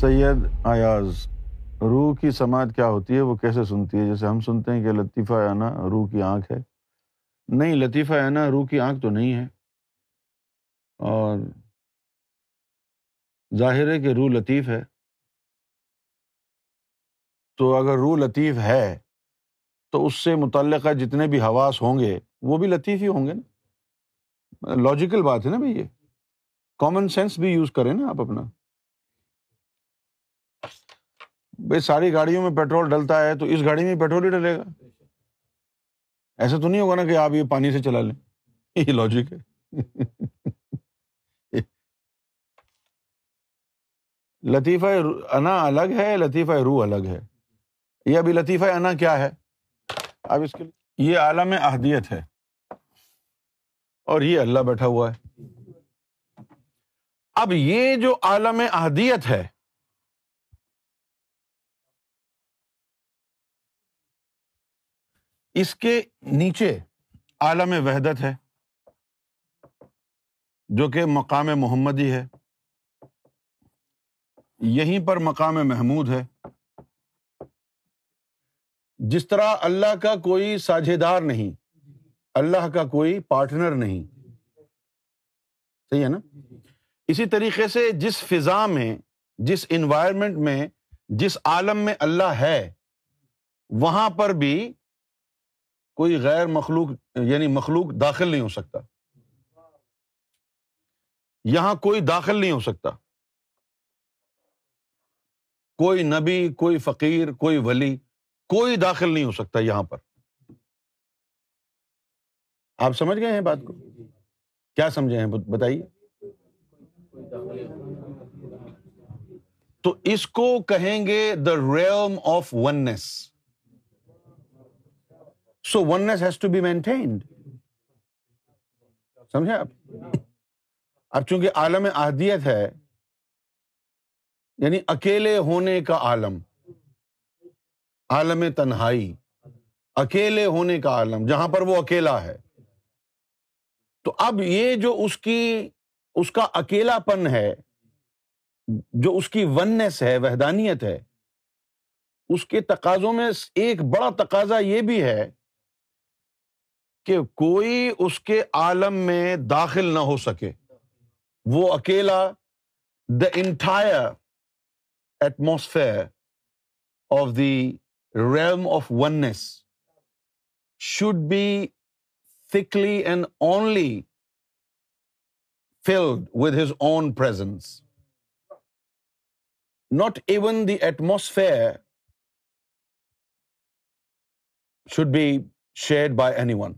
سید ایاز، روح کی سماعت کیا ہوتی ہے؟ وہ کیسے سنتی ہے؟ جیسے ہم سنتے ہیں کہ لطیفہ آنا روح کی آنکھ ہے۔ نہیں، لطیفہ آنا روح کی آنکھ تو نہیں ہے۔ اور ظاہر ہے کہ روح لطیف ہے۔ تو اگر روح لطیف ہے، تو اس سے متعلقہ جتنے بھی حواس ہوں گے، وہ بھی لطیف ہی ہوں گے نا۔ لاجیکل بات ہے نا بھائی یہ۔ کامن سینس بھی یوز کریں نا آپ اپنا۔ بھائی ساری گاڑیوں میں پیٹرول ڈلتا ہے تو اس گاڑی میں پیٹرول ہی ڈلے گا۔ ایسا تو نہیں ہوگا نا کہ آپ یہ پانی سے چلا لیں۔ یہ لاجک ہے۔ لطیفہ انا الگ ہے، لطیفہ روح الگ ہے۔ یہ ابھی لطیفہ انا کیا ہے؟ اب اس کے لیے یہ عالم احدیت ہے۔ اور یہ اللہ بیٹھا ہوا ہے۔ اب یہ جو عالم احدیت ہے اس کے نیچے عالم وحدت ہے، جو کہ مقام محمدی ہے۔ یہیں پر مقام محمود ہے۔ جس طرح اللہ کا کوئی ساجھےدار نہیں، اللہ کا کوئی پارٹنر نہیں۔ صحیح ہے نا؟ اسی طریقے سے جس فضا میں، جس انوائرمنٹ میں، جس عالم میں اللہ ہے، وہاں پر بھی کوئی غیر مخلوق یعنی مخلوق داخل نہیں ہو سکتا۔ یہاں کوئی داخل نہیں ہو سکتا۔ کوئی نبی، کوئی فقیر، کوئی ولی، کوئی داخل نہیں ہو سکتا یہاں پر۔ آپ سمجھ گئے ہیں بات کو؟ کیا سمجھے ہیں؟ بتائیے۔ تو اس کو کہیں گے the realm of oneness so oneness has to be maintained سمجھے آپ؟ اب چونکہ عالم احدیت ہے یعنی اکیلے ہونے کا عالم عالم تنہائی، اکیلے ہونے کا عالم، جہاں پر وہ اکیلا ہے۔ تو اب یہ جو اس کی، اس کا اکیلا پن ہے، جو اس کی ونس ہے، وحدانیت ہے، اس کے تقاضوں میں ایک بڑا تقاضا یہ بھی ہے کہ کوئی اس کے عالم میں داخل نہ ہو سکے۔ وہ اکیلا the entire atmosphere of the realm of oneness should be thickly and only filled with his own presence not even the atmosphere should be shared by any one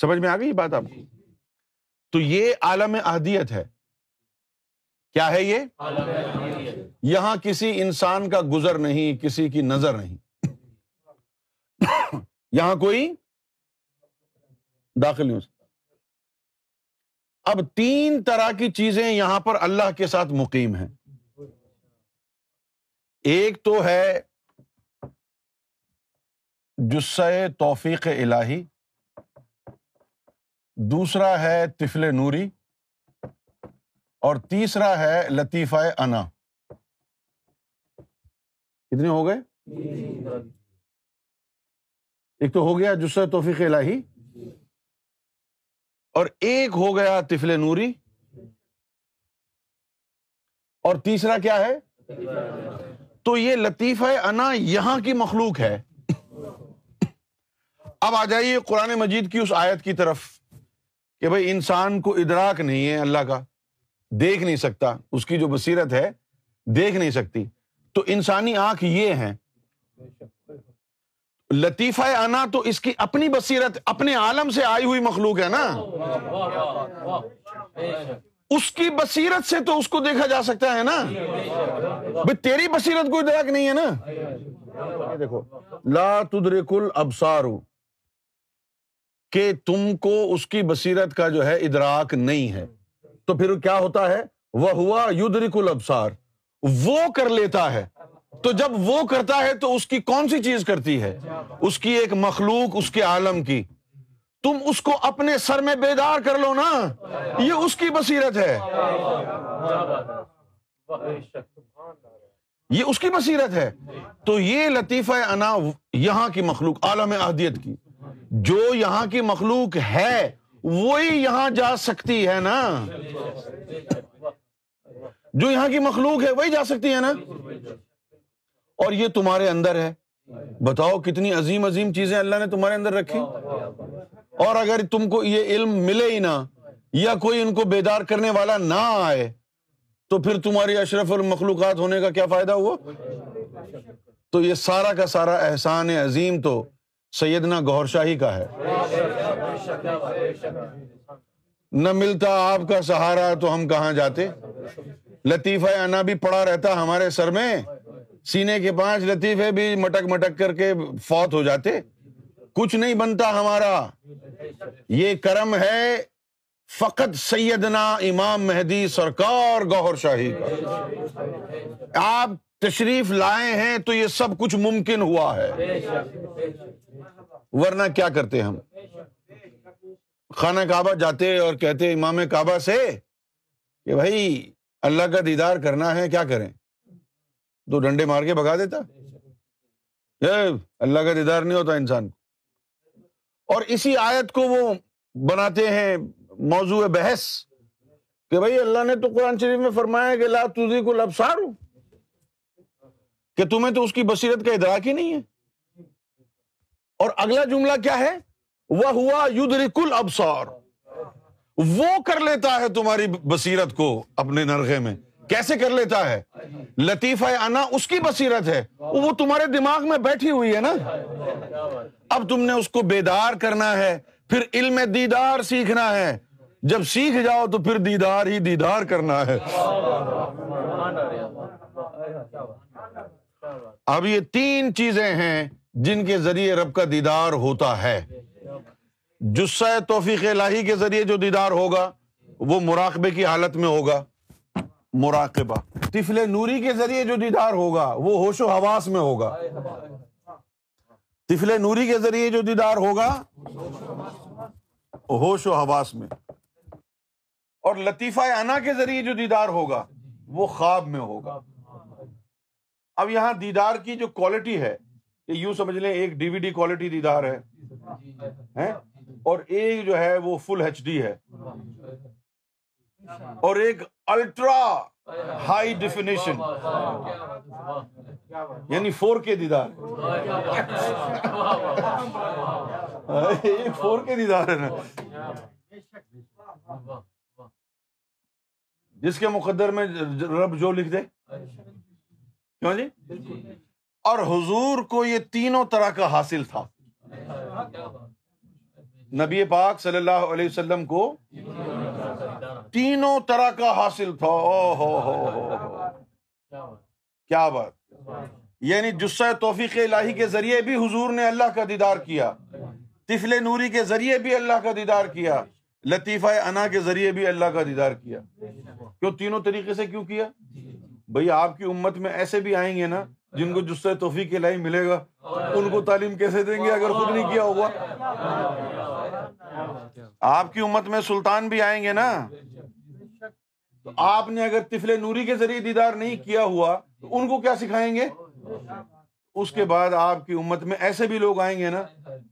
سمجھ میں آ گئی بات آپ کو؟ تو یہ عالم احدیت ہے۔ کیا ہے یہ؟ یہاں کسی انسان کا گزر نہیں کسی کی نظر نہیں۔ یہاں کوئی داخل نہیں ہو سکتا۔ اب تین طرح کی چیزیں یہاں پر اللہ کے ساتھ مقیم ہیں۔ ایک تو ہے جسے توفیق الہی دوسرا ہے تفل نوری اور تیسرا ہے لطیفہ انا۔ کتنے ہو گئے؟ ایک تو ہو گیا جسر توفیق الہی اور ایک ہو گیا تفل نوری۔ اور تیسرا کیا ہے؟ تو یہ لطیفہ انا یہاں کی مخلوق ہے۔ اب آ جائیے قرآن مجید کی اس آیت کی طرف۔ کہ بھائی انسان کو ادراک نہیں ہے اللہ کا، دیکھ نہیں سکتا، اس کی جو بصیرت ہے، دیکھ نہیں سکتی۔ تو انسانی آنکھ یہ ہے لطیفہ آنا تو اس کی اپنی بصیرت، اپنے عالم سے آئی ہوئی مخلوق ہے نا۔ اس کی بصیرت سے تو اس کو دیکھا جا سکتا ہے نا۔ بھائی تیری بصیرت کو ادراک نہیں ہے نا۔ دیکھو، لا تدرک الابصار کہ تم کو اس کی بصیرت کا جو ہے ادراک نہیں ہے۔ تو پھر کیا ہوتا ہے؟ وہ ہوا یدرک الابسار وہ کر لیتا ہے۔ تو جب وہ کرتا ہے تو اس کی کون سی چیز کرتی ہے؟ اس کی ایک مخلوق اس کے عالم کی۔ تم اس کو اپنے سر میں بیدار کر لو نا۔ یہ اس کی بصیرت ہے۔ یہ اس کی بصیرت ہے۔ تو یہ لطیفہ انا یہاں کی مخلوق، عالم اہدیت کی۔ جو یہاں کی مخلوق ہے، وہی یہاں جا سکتی ہے نا؟ جو یہاں کی مخلوق ہے، وہی جا سکتی ہے نا؟ اور یہ تمہارے اندر ہے۔ بتاؤ کتنی عظیم عظیم چیزیں اللہ نے تمہارے اندر رکھی۔ اور اگر تم کو یہ علم ملے ہی نہ یا کوئی ان کو بیدار کرنے والا نہ آئے، تو پھر تمہاری اشرف المخلوقات ہونے کا کیا فائدہ ہوا؟ تو یہ سارا کا سارا احسان عظیم تو سیدنا گور شاہی کا ہے۔ نہ ملتا آپ کا سہارا تو ہم کہاں جاتے؟ لطیفہ انا بھی پڑا رہتا ہمارے سر میں۔ سینے کے پانچ لطیفے بھی مٹک مٹک کر کے فوت ہو جاتے۔ کچھ نہیں بنتا ہمارا۔ یہ کرم ہے فقط سیدنا امام مہدی سرکار گوہر شاہی کا۔ آپ تشریف لائے ہیں تو یہ سب کچھ ممکن ہوا ہے۔ ورنہ کیا کرتے ہم؟ خانہ کعبہ جاتے اور کہتے امام کعبہ سے کہ بھائی اللہ کا دیدار کرنا ہے، کیا کریں؟ تو ڈنڈے مار کے بگا دیتا۔ اللہ کا دیدار نہیں ہوتا انسان کو۔ اور اسی آیت کو وہ بناتے ہیں موضوع بحث کہ بھائی اللہ نے تو قرآن شریف میں فرمایا کہ لا تجی کو لبسار کہ تمہیں تو اس کی بصیرت کا ادراک ہی نہیں ہے۔ اور اگلا جملہ کیا ہے؟ وہ ہوا یدرکل ابسار وہ کر لیتا ہے تمہاری بصیرت کو اپنے نرغے میں۔ کیسے کر لیتا ہے؟ لطیفہ انا اس کی بصیرت ہے۔ وہ تمہارے دماغ میں بیٹھی ہوئی ہے نا۔ اب تم نے اس کو بیدار کرنا ہے، پھر علم دیدار سیکھنا ہے۔ جب سیکھ جاؤ تو پھر دیدار ہی دیدار کرنا ہے۔ اب یہ تین چیزیں ہیں۔ جن کے ذریعے رب کا دیدار ہوتا ہے۔ جسہ توفیق الہی کے ذریعے جو دیدار ہوگا، وہ مراقبے کی حالت میں ہوگا۔ مراقبہ۔ طفل نوری کے ذریعے جو دیدار ہوگا، وہ ہوش و حواس میں ہوگا۔ طفل نوری کے ذریعے جو دیدار ہوگا، ہوش و حواس میں۔ اور لطیفہ انا کے ذریعے جو دیدار ہوگا، وہ خواب میں ہوگا۔ اب یہاں دیدار کی جو کوالٹی ہے یوں سمجھ لیں ایک ڈی وی ڈی کوالٹی دیدار ہے۔ اور ایک جو ہے وہ فل ایچ ڈی ہے۔ اور ایک الٹرا ہائی ڈیفینیشن یعنی فور کے دیدار ایک فور کے دیدار ہے نا۔ جس کے مقدر میں رب جو لکھ دے۔ کیوں جی؟ اور حضور کو یہ تینوں طرح کا حاصل تھا۔ نبی پاک صلی اللہ علیہ وسلم کو تینوں طرح کا حاصل تھا۔ او ہو ہو ہو کیا بات۔ یعنی جسہ توفیق الہی کے ذریعے بھی حضور نے اللہ کا دیدار کیا۔ طفل نوری کے ذریعے بھی اللہ کا دیدار کیا۔ لطیفہ انا کے ذریعے بھی اللہ کا دیدار کیا۔ کیوں تینوں طریقے سے کیوں کیا؟ بھائی آپ کی امت میں ایسے بھی آئیں گے نا جن کو جس سے توفیق الہی ملے گا، ان کو تعلیم کیسے دیں گے؟ اگر خود نہیں کیا ہوگا۔ آپ کی امت میں سلطان بھی آئیں گے نا؟ تو آپ نے اگر تفل نوری کے ذریعے دیدار نہیں کیا ہوا، تو ان کو کیا سکھائیں گے؟ اس کے بعد آپ کی امت میں ایسے بھی لوگ آئیں گے نا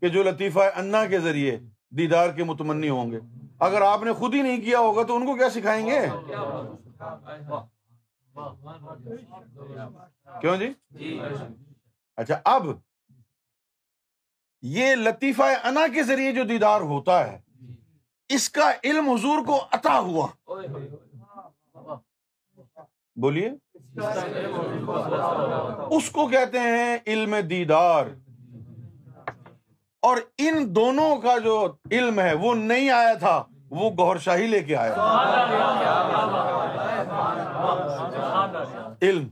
کہ جو لطیفہ انا کے ذریعے دیدار کے متمنی ہوں گے۔ اگر آپ نے خود ہی نہیں کیا ہوگا، تو ان کو کیا سکھائیں گے؟ کیوں جی؟ اچھا اب یہ لطیفہ انا کے ذریعے جو دیدار ہوتا ہے، اس کا علم حضور کو عطا ہوا۔ بولیے۔ اس کو کہتے ہیں علم دیدار۔ اور ان دونوں کا جو علم ہے، وہ نہیں آیا تھا، وہ گور شاہی لے کے آیا۔ علم۔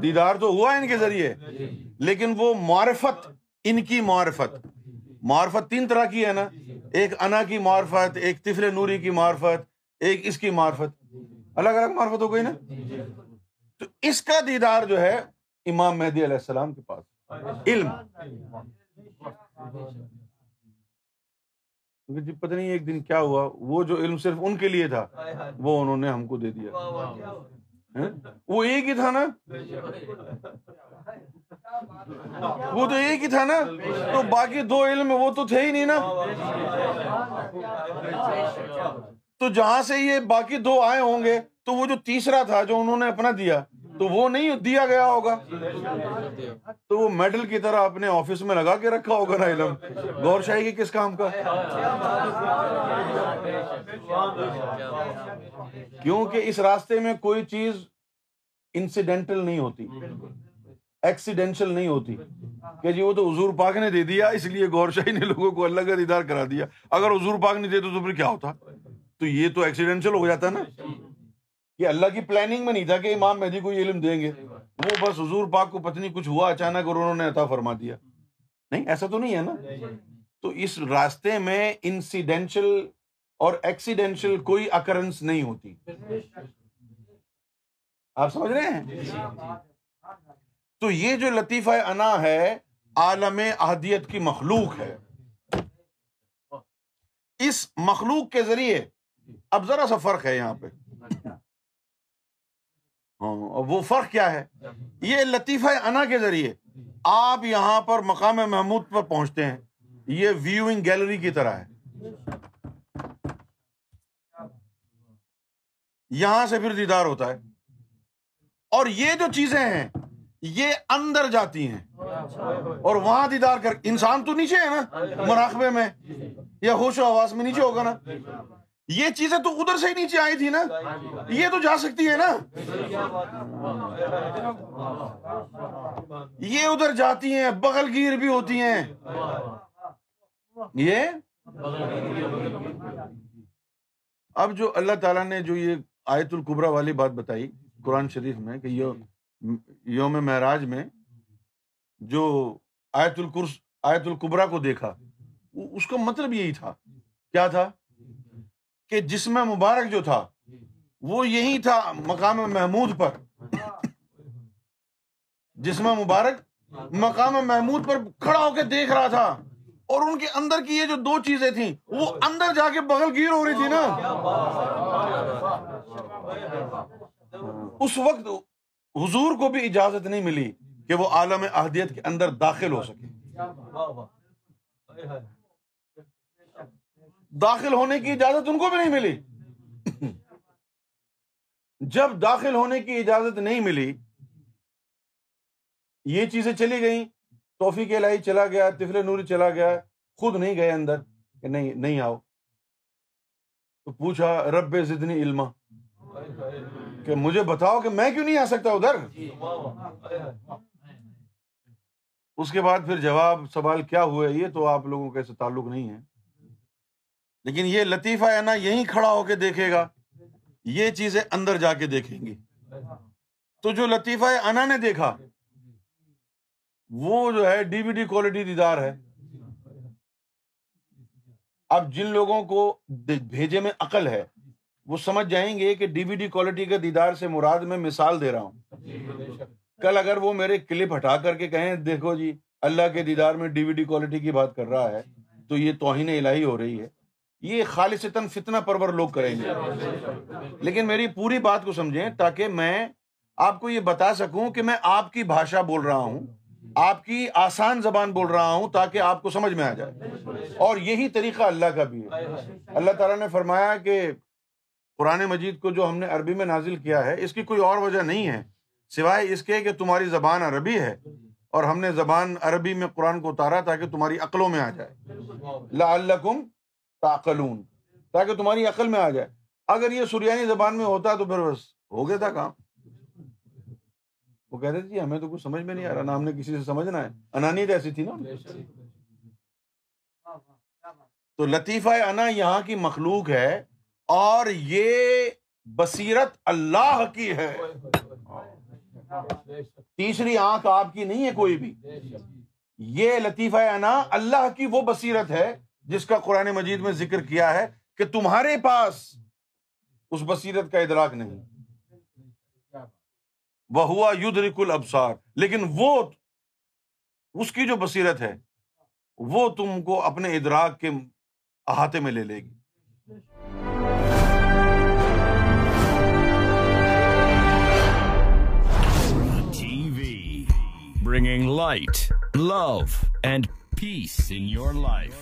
دیدار تو ہوا ان کے ذریعے، لیکن وہ معرفت، ان کی معرفت۔ معرفت تین طرح کی ہے نا۔ ایک انا کی معرفت، ایک تفل نوری کی معرفت، ایک اس کی معرفت۔ الگ الگ معرفت ہو گئی نا۔ تو اس کا دیدار جو ہے امام مہدی علیہ السلام کے پاس۔ علم۔ جی پتہ نہیں ایک دن کیا ہوا، وہ جو علم صرف ان کے لیے تھا، وہ انہوں نے ہم کو دے دیا۔ وہ ایک ہی تھا نا وہ تو ایک ہی تھا نا تو باقی دو علم وہ تو تھے ہی نہیں نا تو جہاں سے یہ باقی دو آئے ہوں گے تو وہ جو تیسرا تھا جو انہوں نے اپنا دیا تو وہ نہیں دیا گیا ہوگا۔ تو وہ میڈل کی طرح اپنے آفس میں لگا کے رکھا ہوگا نا علم گور شاہی کی کس کام کا؟ کیونکہ اس راستے میں کوئی چیز انسیڈینٹل نہیں ہوتی۔ ایکسیڈینشل نہیں ہوتی۔ کہ جی وہ تو حضور پاک نے دے دیا، اس لیے گور شاہی نے لوگوں کو اللہ کا دیدار کرا دیا۔ اگر حضور پاک نہیں دیتے تو پھر کیا ہوتا؟ تو یہ تو ایکسیڈینشل ہو جاتا نا۔ کہ اللہ کی پلاننگ میں نہیں تھا کہ امام مہدی کو یہ علم دیں گے۔ وہ بس حضور پاک کو پتنی کچھ ہوا اچانک اور انہوں نے عطا فرما دیا۔ نہیں ایسا تو نہیں ہے نا؟ تو اس راستے میں انسیڈینشل اور ایکسیڈینشل کوئی اکرنس نہیں ہوتی۔ آپ سمجھ رہے ہیں؟ تو یہ جو لطیفہ انا ہے عالم احدیت کی مخلوق ہے۔ اس مخلوق کے ذریعے اب ذرا سا فرق ہے یہاں پہ۔ ہاں، وہ فرق کیا ہے؟ یہ لطیفہ انا کے ذریعے۔ آپ یہاں پر مقام محمود پر پہنچتے ہیں۔ یہ ویوئنگ گیلری کی طرح ہے۔ یہاں سے پھر دیدار ہوتا ہے۔ اور یہ جو چیزیں ہیں یہ اندر جاتی ہیں۔ اور وہاں دیدار کر انسان تو نیچے ہے نا مراقبے میں یا ہوش و آواز میں نیچے ہوگا نا۔ یہ چیزیں تو ادھر سے ہی نیچے آئی تھی نا؟ یہ تو جا سکتی ہے نا؟ یہ ادھر جاتی ہیں، بغل گیر بھی ہوتی ہیں۔ یہ؟ اب جو اللہ تعالیٰ نے جو یہ آیت القبرا والی بات بتائی قرآن شریف میں کہ یوم معراج میں جو آیت القرس آیت القبرا کو دیکھا اس کا مطلب یہی تھا۔ کیا تھا؟ کہ جسم مبارک جو تھا، وہ یہی تھا مقام محمود پر۔ جسم مبارک مقام محمود پر کھڑا ہو کے دیکھ رہا تھا۔ اور ان کے اندر کی یہ جو دو چیزیں تھیں، وہ اندر جا کے بغل گیر ہو رہی تھی نا۔ اس وقت حضور کو بھی اجازت نہیں ملی کہ وہ عالم احدیت کے اندر داخل ہو سکے۔ داخل ہونے کی اجازت ان کو بھی نہیں ملی۔ جب داخل ہونے کی اجازت نہیں ملی، یہ چیزیں چلی گئیں۔ توفیق الہی چلا گیا تفل نوری چلا گیا۔ خود نہیں گئے اندر کہ نہیں نہیں آؤ۔ تو پوچھا، رب زدنی علما۔ کہ مجھے بتاؤ کہ میں کیوں نہیں آ سکتا ادھر؟ اس کے بعد پھر جواب، سوال کیا ہوا یہ تو آپ لوگوں کا ایسے تعلق نہیں ہے۔ لیکن یہ لطیفہ ہے نا، یہیں کھڑا ہو کے دیکھے گا۔ یہ چیزیں اندر جا کے دیکھیں گی۔ تو جو لطیفہ انا نے دیکھا۔ وہ جو ہے، ڈی وی ڈی کوالٹی دیدار ہے۔ اب جن لوگوں کو بھیجے میں عقل ہے، وہ سمجھ جائیں گے کہ ڈی وی ڈی کوالٹی کے دیدار سے مراد میں مثال دے رہا ہوں۔ کل اگر وہ میرے کلپ ہٹا کر کے کہیں، دیکھو جی اللہ کے دیدار میں ڈی وی ڈی کوالٹی کی بات کر رہا ہے، تو یہ توہین الہی ہو رہی ہے۔ یہ خالص فتنہ پرور لوگ کریں گے۔ لیکن میری پوری بات کو سمجھیں تاکہ میں آپ کو یہ بتا سکوں کہ میں آپ کی بھاشا بول رہا ہوں، آپ کی آسان زبان بول رہا ہوں تاکہ آپ کو سمجھ میں آ جائے۔ اور یہی طریقہ اللہ کا بھی ہے۔ اللہ تعالیٰ نے فرمایا کہ قرآن مجید کو جو ہم نے عربی میں نازل کیا ہے، اس کی کوئی اور وجہ نہیں ہے۔ سوائے اس کے کہ تمہاری زبان عربی ہے اور ہم نے زبان عربی میں قرآن کو اتارا تاکہ تمہاری عقلوں میں آ جائے۔ لعلکم تعقلون تاکہ تمہاری عقل میں آ جائے۔ اگر یہ سریانی زبان میں ہوتا تو پھر بس ہو گیا تھا کام۔ وہ کہتے تھے ہمیں تو کچھ سمجھ میں نہیں آ رہا نا ہم نے کسی سے سمجھنا ہے۔ انانیت ایسی تھی نا۔ تو لطیفہ انا یہاں کی مخلوق ہے اور یہ بصیرت اللہ کی ہے۔ تیسری آنکھ آپ کی نہیں ہے کوئی بھی۔ یہ لطیفہ انا اللہ کی وہ بصیرت ہے جس کا قرآن مجید میں ذکر کیا ہے کہ تمہارے پاس اس بصیرت کا ادراک نہیں۔ وہ ہوا یدھ رکل ابسار لیکن وہ اس کی جو بصیرت ہے، وہ تم کو اپنے ادراک کے احاطے میں لے لے گی۔ Bringing light love and peace in your life